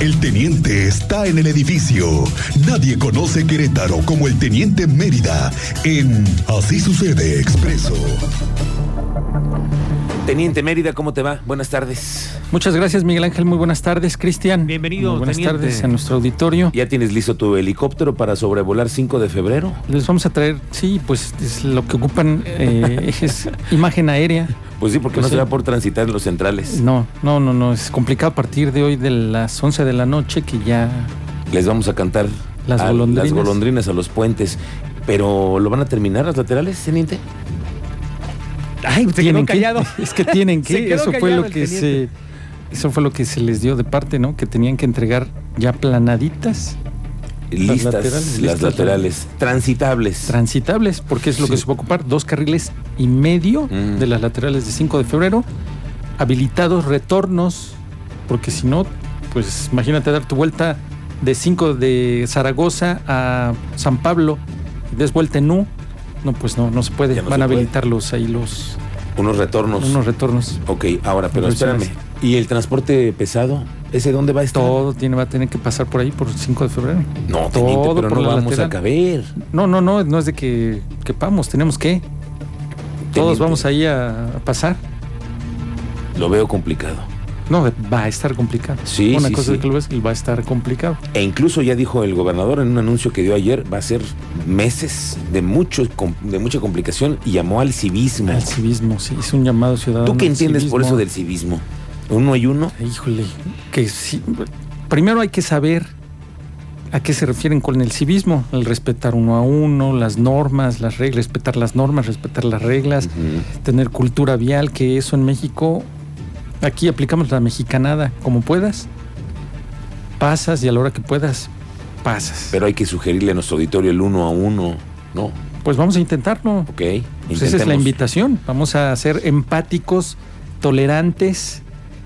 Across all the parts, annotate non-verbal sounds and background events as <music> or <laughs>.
El teniente está en el edificio. Nadie conoce Querétaro como el teniente Mérida en Así sucede expreso. Teniente Mérida, ¿cómo te va? Buenas tardes. Muchas gracias, Miguel Ángel. Muy buenas tardes, Cristian. Bienvenido, buenas teniente. tardes a nuestro auditorio. ¿Ya tienes listo tu helicóptero para sobrevolar 5 de febrero? Les vamos a traer, sí, pues es lo que ocupan eh, <laughs> es imagen aérea. Pues sí, porque Pues no sí. se va por transitar en los centrales. No, no, no, no. Es complicado a partir de hoy de las 11 de la noche que ya Les vamos a cantar Las a- golondrinas. las golondrinas a los puentes. Pero ¿lo van a terminar las laterales, teniente? Ay, se tienen quedó callado. que. <laughs> Es que tienen <laughs> Se que. quedó Eso fue lo que se. Eso fue lo que se les dio de parte, ¿no? Que tenían que entregar ya planaditas, Listas, laterales, las listas, laterales. Transitables. transitables, porque es lo que se va a ocupar. Dos carriles y medio Mm. de las laterales de 5 de febrero, habilitados retornos, porque si no, pues imagínate dar tu vuelta de 5 de Zaragoza a San Pablo y des vuelta en U. No, pues no, no se puede. No Van se a puede. habilitarlos ahí los Unos retornos. unos retornos. Ok, ahora, pero espérame. ¿Y el transporte pesado? ¿Ese dónde va a estar? Todo tiene, va a tener que pasar por ahí por 5 de febrero. No, teniente, Todo pero por no la vamos a caber. No, no, no, no es de que quepamos, tenemos que. Todos vamos ahí a, a pasar. Lo veo complicado. No, va a estar complicado. Sí, Una sí, cosa sí. es que lo ves, va a estar complicado. E incluso ya dijo el gobernador en un anuncio que dio ayer, va a ser meses de mucho de mucha complicación y llamó al civismo. Al civismo, sí, es un llamado ciudadano. ¿Tú qué entiendes por eso del civismo? ¿Uno y uno? Híjole, que sí. Primero hay que saber a qué se refieren con el civismo, el respetar uno a uno, las normas, las reglas, respetar las normas, respetar las reglas, tener cultura vial, que eso en México, aquí aplicamos la mexicanada, como puedas, pasas y a la hora que puedas, pasas. Pero hay que sugerirle a nuestro auditorio el uno a uno, ¿no? Pues vamos a intentarlo. Ok. Pues esa es la invitación. Vamos a ser empáticos, tolerantes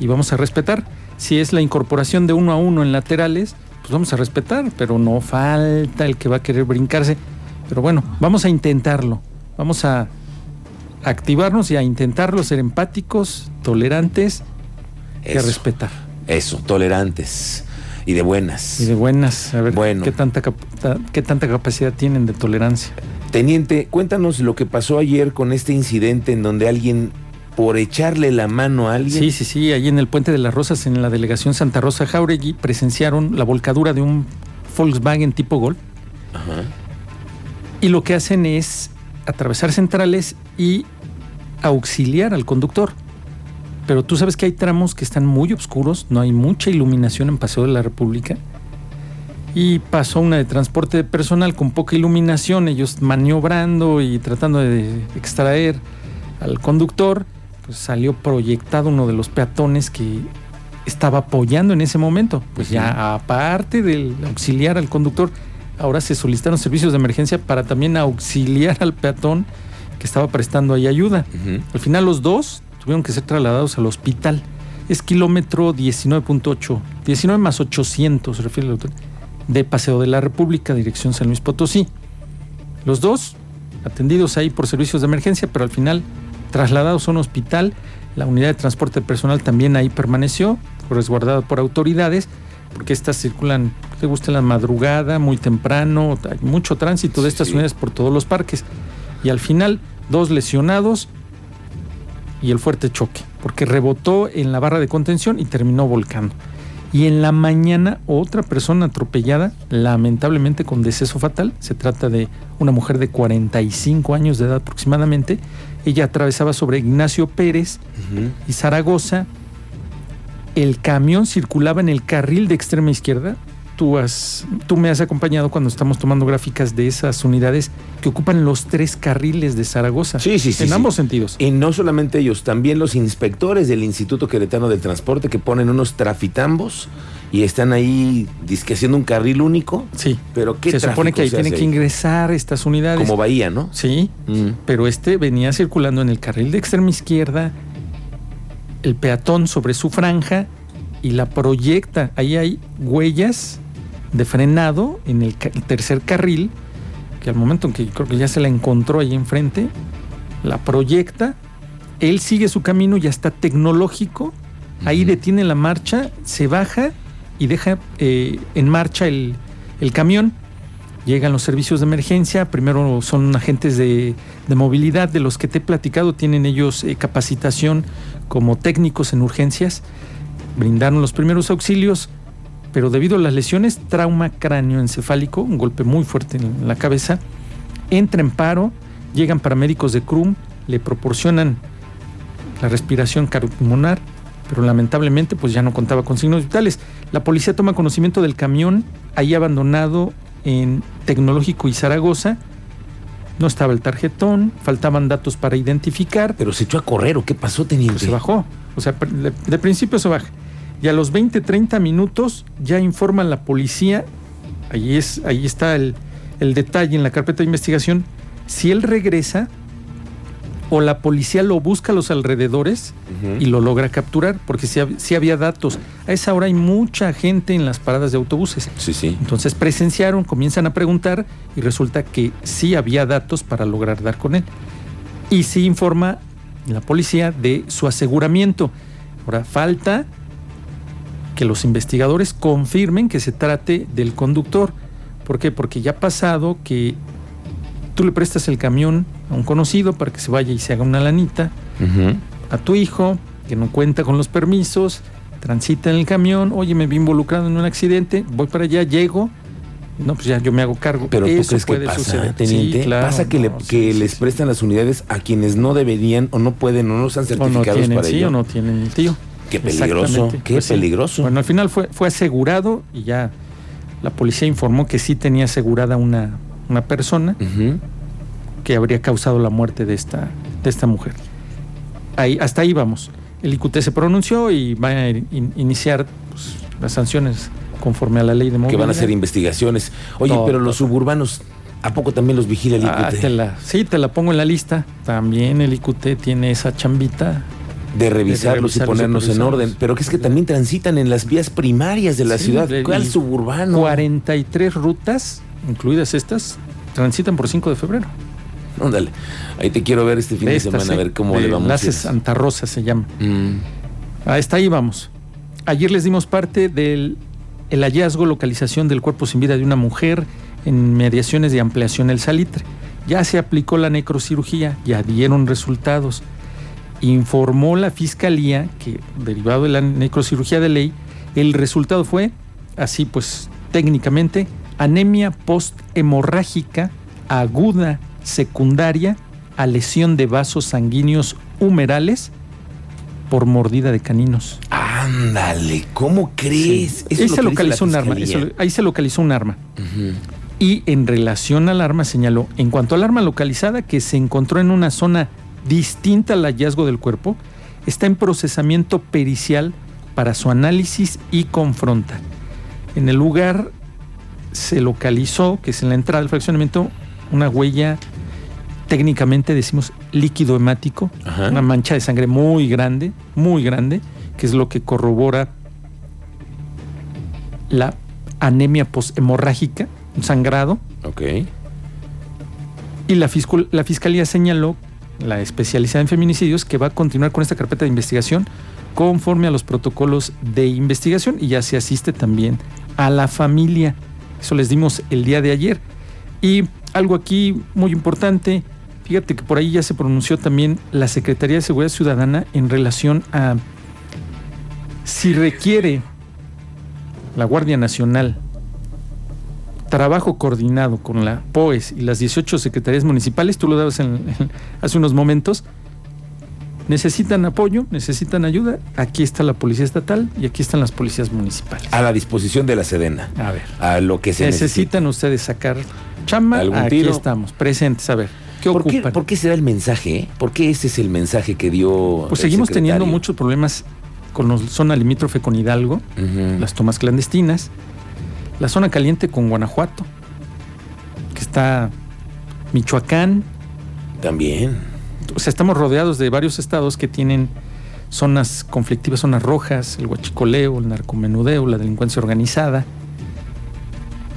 y vamos a respetar. Si es la incorporación de uno a uno en laterales, pues vamos a respetar, pero no falta el que va a querer brincarse. Pero bueno, vamos a intentarlo. Vamos a activarnos y a intentarlo, ser empáticos, tolerantes y a respetar. eso, tolerantes y de buenas. Y de buenas, a ver Bueno. qué, tanta, qué tanta capacidad tienen de tolerancia. Teniente, cuéntanos lo que pasó ayer con este incidente en donde alguien, por echarle la mano a alguien, Sí, sí, sí, ahí en el Puente de las Rosas, en la delegación Santa Rosa Jauregui, presenciaron la volcadura de un Volkswagen tipo Gol. Ajá. Y lo que hacen es atravesar centrales y auxiliar al conductor. Pero tú sabes que hay tramos que están muy oscuros, no hay mucha iluminación en Paseo de la República. Y pasó una de transporte de personal con poca iluminación, ellos maniobrando y tratando de extraer al conductor, pues salió proyectado uno de los peatones que estaba apoyando en ese momento. Pues ya aparte del auxiliar al conductor, ahora se solicitaron servicios de emergencia para también auxiliar al peatón que estaba prestando ahí ayuda. Al final los dos tuvieron que ser trasladados al hospital. Es kilómetro 19.8, 19 más 800, se refiere el autor, de Paseo de la República, dirección San Luis Potosí. Los dos atendidos ahí por servicios de emergencia, pero al final trasladados a un hospital. La unidad de transporte personal también ahí permaneció, fue resguardada por autoridades, porque estas circulan, te gusta en la madrugada, muy temprano, hay mucho tránsito de estas sí. unidades por todos los parques. Y al final, dos lesionados y el fuerte choque, porque rebotó en la barra de contención y terminó volcando. Y en la mañana otra persona atropellada, lamentablemente con deceso fatal. Se trata de una mujer de 45 años de edad aproximadamente. Ella atravesaba sobre Ignacio Pérez y Zaragoza. El camión circulaba en el carril de extrema izquierda. Tú, has, tú me has acompañado cuando estamos tomando gráficas de esas unidades que ocupan los tres carriles de Zaragoza. Sí, sí, sí, En sí. ambos sentidos. Y no solamente ellos, también los inspectores del Instituto Queretano del Transporte que ponen unos trafitambos y están ahí disque haciendo un carril único. Sí. Pero qué Se supone que ahí tienen que ingresar estas unidades. Como Bahía, ¿no? Sí, Mm. pero este venía circulando en el carril de extrema izquierda, el peatón sobre su franja y la proyecta. Ahí hay huellas de frenado en el, tercer carril, que al momento en que creo que ya se la encontró ahí enfrente, la proyecta Él sigue su camino, ya está tecnológico, ahí detiene la marcha, se baja y deja eh, en marcha el, el camión. Llegan los servicios de emergencia, primero son agentes de, de movilidad de los que te he platicado, tienen ellos eh, capacitación como técnicos en urgencias, brindaron los primeros auxilios, pero debido a las lesiones, trauma cráneoencefálico, un golpe muy fuerte en la cabeza, entra en paro, llegan paramédicos de CRUM, le proporcionan la respiración cardiopulmonar, pero lamentablemente pues ya no contaba con signos vitales. La policía toma conocimiento del camión ahí abandonado en Tecnológico y Zaragoza. No estaba el tarjetón, faltaban datos para identificar, Pero se echó a correr, ¿o qué pasó, teniente? pues se bajó. O sea, de, de principio se baja. Y a los 20, 30 minutos ya informa la policía, ahí, es, ahí está el, el detalle en la carpeta de investigación, si él regresa o la policía lo busca a los alrededores y lo logra capturar, porque si, había datos. A esa hora hay mucha gente en las paradas de autobuses. Sí, sí. Entonces presenciaron, comienzan a preguntar y resulta que sí había datos para lograr dar con él. Y sí informa la policía de su aseguramiento. Ahora falta que los investigadores confirmen que se trate del conductor. ¿Por qué? Porque ya ha pasado que tú le prestas el camión a un conocido para que se vaya y se haga una lanita a tu hijo, que no cuenta con los permisos, transita en el camión, oye, me vi involucrado en un accidente, voy para allá, llego, no, pues ya yo me hago cargo. Pero tú crees que puede pasa, suceder. teniente? Sí, claro, pasa que, no, que sí, les prestan las unidades a quienes no deberían o no pueden o no están o no certificados tienen, para ello. o no tienen el tío. Qué peligroso, qué Pues peligroso. Bueno, al final fue, fue asegurado y ya la policía informó que sí tenía asegurada una, una persona. Que habría causado la muerte de esta, de esta mujer. Ahí, hasta ahí vamos. El IQT se pronunció y va a in- iniciar pues, las sanciones conforme a la ley de Que movilidad. van a hacer investigaciones. Oye, Todo, pero los suburbanos, ¿a poco también los vigila el Ah, IQT? te la- sí, te la pongo en la lista. También el IQT tiene esa chambita. de revisarlos y revisarlos y ponernos en orden. Pero que es que también transitan en las vías primarias de la Sí, ciudad. ¿Cuál suburbano? 43 rutas, incluidas estas, transitan por 5 de febrero. <laughs> Ándale. Ahí te quiero ver este fin de, semana a ver cómo de le vamos. ir. Santa Rosa se llama. Mm. Hasta ahí vamos. Ayer les dimos parte del el hallazgo, localización del cuerpo sin vida de una mujer en mediaciones de ampliación El Salitre. Ya se aplicó la necrocirugía, ya dieron resultados. Informó la fiscalía que, derivado de la necrocirugía de ley, el resultado fue, así pues técnicamente, anemia posthemorrágica aguda secundaria a lesión de vasos sanguíneos humerales por mordida de caninos. Ándale, ¿cómo crees? Sí. Eso Ahí se localizó un arma. eso- ahí se localizó un arma. Y en relación al arma señaló, en cuanto al arma localizada que se encontró en una zona distinta al hallazgo del cuerpo, está en procesamiento pericial para su análisis y confronta. En el lugar se localizó, que es en la entrada del fraccionamiento, una huella técnicamente decimos líquido hemático, Ajá. una mancha de sangre muy grande, muy grande, que es lo que corrobora la anemia posthemorrágica, un sangrado, Ok. y la, fiscal- la fiscalía señaló, la especializada en feminicidios, que va a continuar con esta carpeta de investigación conforme a los protocolos de investigación y ya se asiste también a la familia. Eso les dimos el día de ayer. Y algo aquí muy importante, fíjate que por ahí ya se pronunció también la Secretaría de Seguridad Ciudadana en relación a si requiere la Guardia Nacional trabajo coordinado con la POES y las 18 secretarías municipales, tú lo dabas en- en- hace unos momentos, necesitan apoyo, necesitan ayuda, aquí está la Policía Estatal y aquí están las policías municipales. A la disposición de la Sedena. A ver, A lo que se necesita. necesitan ustedes sacar chamba, ¿Algún aquí tiro? estamos, presentes, a ver, ¿qué ¿Por qué, por qué será el mensaje? eh? ¿Por qué ese es el mensaje que dio? pues el seguimos teniendo muchos problemas con la zona limítrofe con Hidalgo, las tomas clandestinas, la zona caliente con Guanajuato, que está Michoacán, También. o sea, estamos rodeados de varios estados que tienen zonas conflictivas, zonas rojas, el huachicoleo, el narcomenudeo, la delincuencia organizada.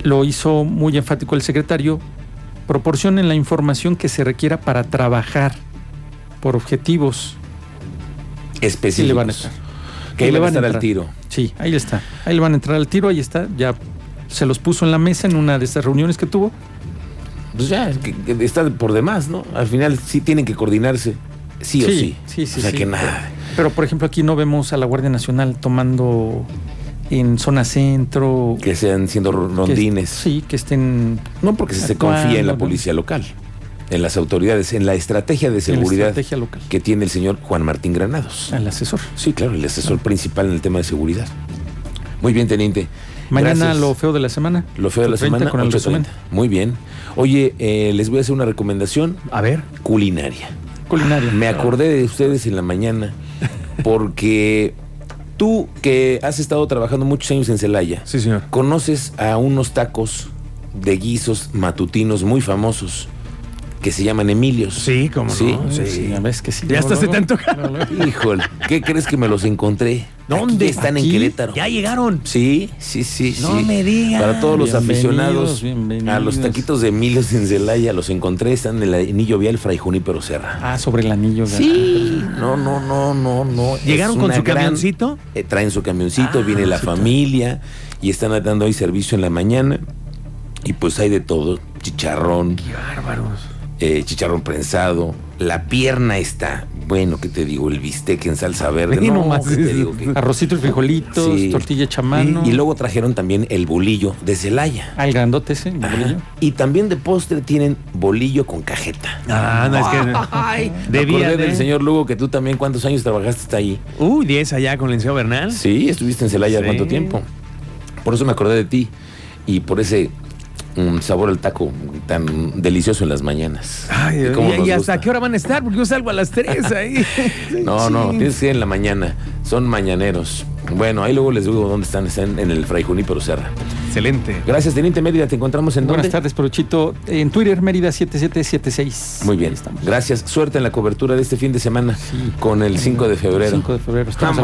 Lo hizo muy enfático el secretario. Proporcionen la información que se requiera para trabajar por objetivos específicos. Sí le van a estar. Que ahí le van a estar al entrar. tiro. Sí, ahí está. Ahí le van a entrar al tiro, ahí está. Ya se los puso en la mesa en una de estas reuniones que tuvo. Pues ya, que- que está por demás, ¿no? Al final sí tienen que coordinarse, sí, o sí. Sí, sí, o sea sí. que nada. Pero, por ejemplo, aquí no vemos a la Guardia Nacional tomando en zona centro. Que sean siendo que- rondines. sí, que estén No porque se actuando, confía en la policía local, en las autoridades, en la estrategia de seguridad estrategia local. que tiene el señor Juan Martín Granados. Al asesor. Sí, claro, el asesor principal en el tema de seguridad. Muy bien, teniente. Mañana Gracias. lo feo de la semana. Lo feo de la 8:30 semana. Con el 8:30. resumen. Muy bien. Oye, eh, les voy a hacer una recomendación A ver. culinaria. Culinaria. Me acordé de ustedes en la mañana porque tú que has estado trabajando muchos años en Celaya, Sí, señor. conoces a unos tacos de guisos matutinos muy famosos que se llaman Emilios. Sí, cómo Sí. no. Sí, ya ves que sí. Ya hasta se te antoja. Híjole, ¿qué crees que me los encontré? ¿Dónde? Aquí están en. Querétaro. Ya llegaron. Sí, sí, sí, No sí. me digas. Para todos los Bienvenidos, aficionados bienvenidos. a los taquitos de Emilios en Celaya, los encontré, están en el anillo vial Fray Junípero Serra. Ah, sobre el anillo. ¿verdad? Sí, no, no, no, no, no. ¿Llegaron con su gran- camioncito? eh, traen su camioncito, Ah, viene la sí, familia y están dando ahí servicio en la mañana. Y pues hay de todo, chicharrón, Qué bárbaros. Eh, chicharrón prensado, la pierna está, bueno, ¿qué te digo? El bistec en salsa verde. Ve no, nomás. ¿qué te digo? Que- Arrocito y frijolitos, Sí. tortilla chamano. y, y luego trajeron también el bolillo de Celaya. Ah, el grandote ese, el Ajá. bolillo. Y también de postre tienen bolillo con cajeta. Ah, no, es que. Me Debía de- del señor Lugo que tú también, ¿cuántos años trabajaste hasta ahí? Uy, 10 allá con el Liceo Bernal. Sí, estuviste en Celaya Sí. cuánto tiempo. Por eso me acordé de ti y por ese mm, sabor al taco tan delicioso en las mañanas. Ay, Y cómo ¿y, nos y hasta qué hora van a estar? Porque yo salgo a las 3 ahí. <laughs> No, no, tienes que ir en la mañana. Son mañaneros. Bueno, ahí luego les digo dónde están. Están en el Fray Junípero Serra. Excelente. Gracias, Teniente Mérida. Te encontramos en Buenas dónde? tardes, Prochito. En Twitter, Mérida 7776. Muy bien. Estamos. Gracias. Suerte en la cobertura de este fin de semana Sí. con el 5 de febrero. 5 de febrero. Estamos.